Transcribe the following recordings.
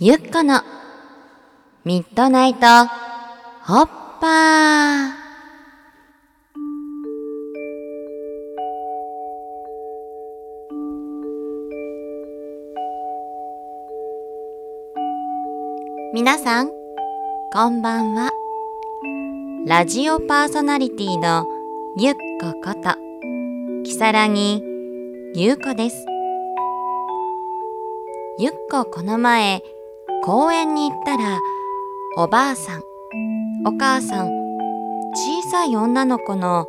ゆっこのミッドナイトホッパー。皆さんこんばんは。ラジオパーソナリティのゆっここときさらぎゆうこです。ゆっここの前公園に行ったらおばあさんお母さん小さい女の子の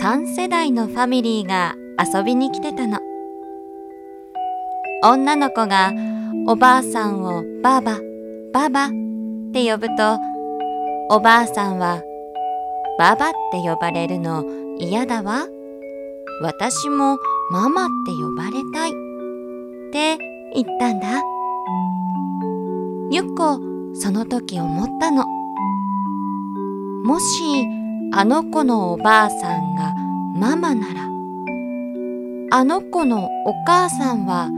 3世代のファミリーが遊びに来てたの。女の子がおばあさんをばあばばばって呼ぶとおばあさんはばばって呼ばれるの嫌だわ。私もママって呼ばれたいって言ったんだ。ゆっこその時思ったの。もしあの子のおばあさんがママならあの子のお母さんは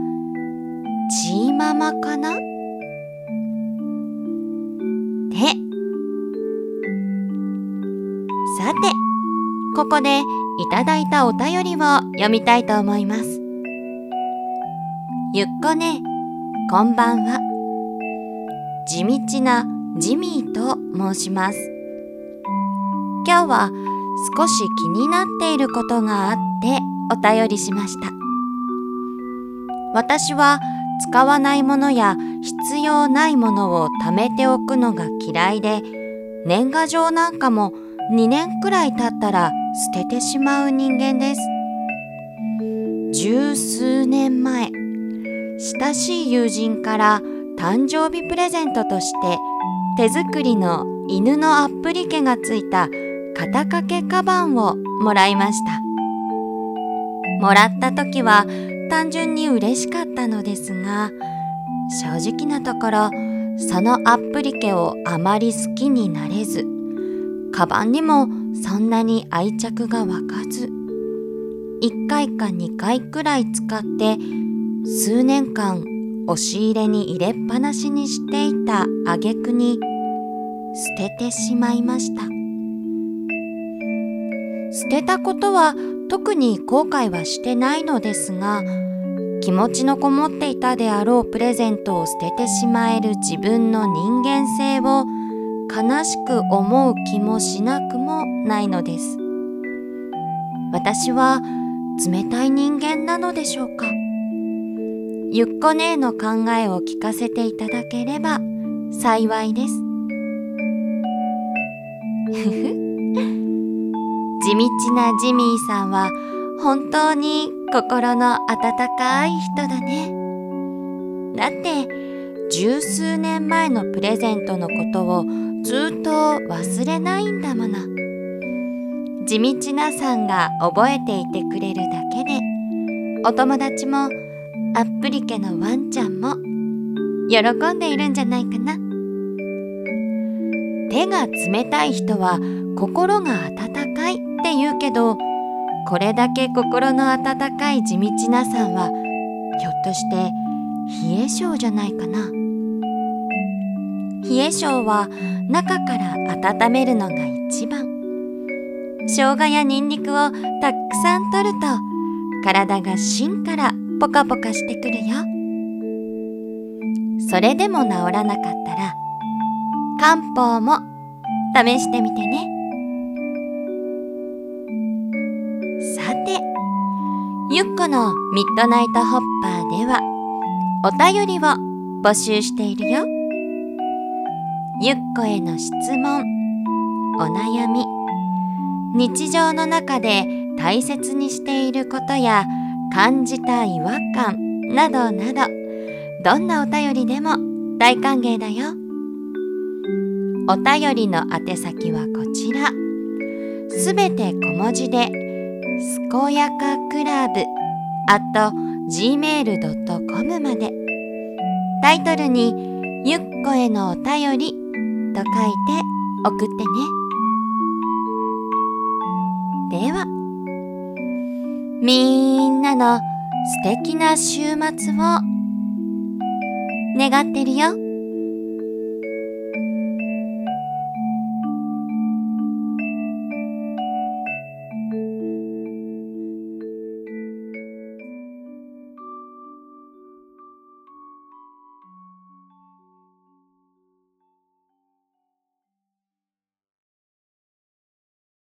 チーママかな？ってさてここでいただいたお便りを読みたいと思います。ゆっこねこんばんは。地道なジミーと申します。今日は少し気になっていることがあってお便りしました。私は使わないものや必要ないものを貯めておくのが嫌いで年賀状なんかも2年くらい経ったら捨ててしまう人間です。十数年前親しい友人から誕生日プレゼントとして手作りの犬のアップリケがついた肩掛けカバンをもらいました。もらった時は単純に嬉しかったのですが正直なところそのアップリケをあまり好きになれずカバンにもそんなに愛着が湧かず1回か2回くらい使って数年間押し入れに入れっぱなしにしていた挙句に捨ててしまいました。捨てたことは特に後悔はしてないのですが気持ちのこもっていたであろうプレゼントを捨ててしまえる自分の人間性を悲しく思う気もしなくもないのです。私は冷たい人間なのでしょうか？ゆっこ姉の考えを聞かせていただければ幸いです。地道なジミーさんは本当に心の温かい人だね。だって十数年前のプレゼントのことをずっと忘れないんだもの。地道なさんが覚えていてくれるだけでお友達もアップリケのワンちゃんも喜んでいるんじゃないかな。手が冷たい人は心が温かいって言うけどこれだけ心の温かい地道なさんはひょっとして冷え性じゃないかな。冷え性は中から温めるのが一番。生姜やニンニクをたくさん取ると体が芯からポカポカしてくるよ。それでも治らなかったら漢方も試してみてね。さてゆっこのミッドナイトホッパーではお便りを募集しているよ。ゆっこへの質問お悩み日常の中で大切にしていることや感じた違和感などなどどんなお便りでも大歓迎だよ。お便りの宛先はこちら。すべて小文字で「すこやかクラブ」at gmail.com まで。タイトルに「ゆっこへのお便り」と書いて送ってね。では。みんなの素敵な週末を願ってるよ。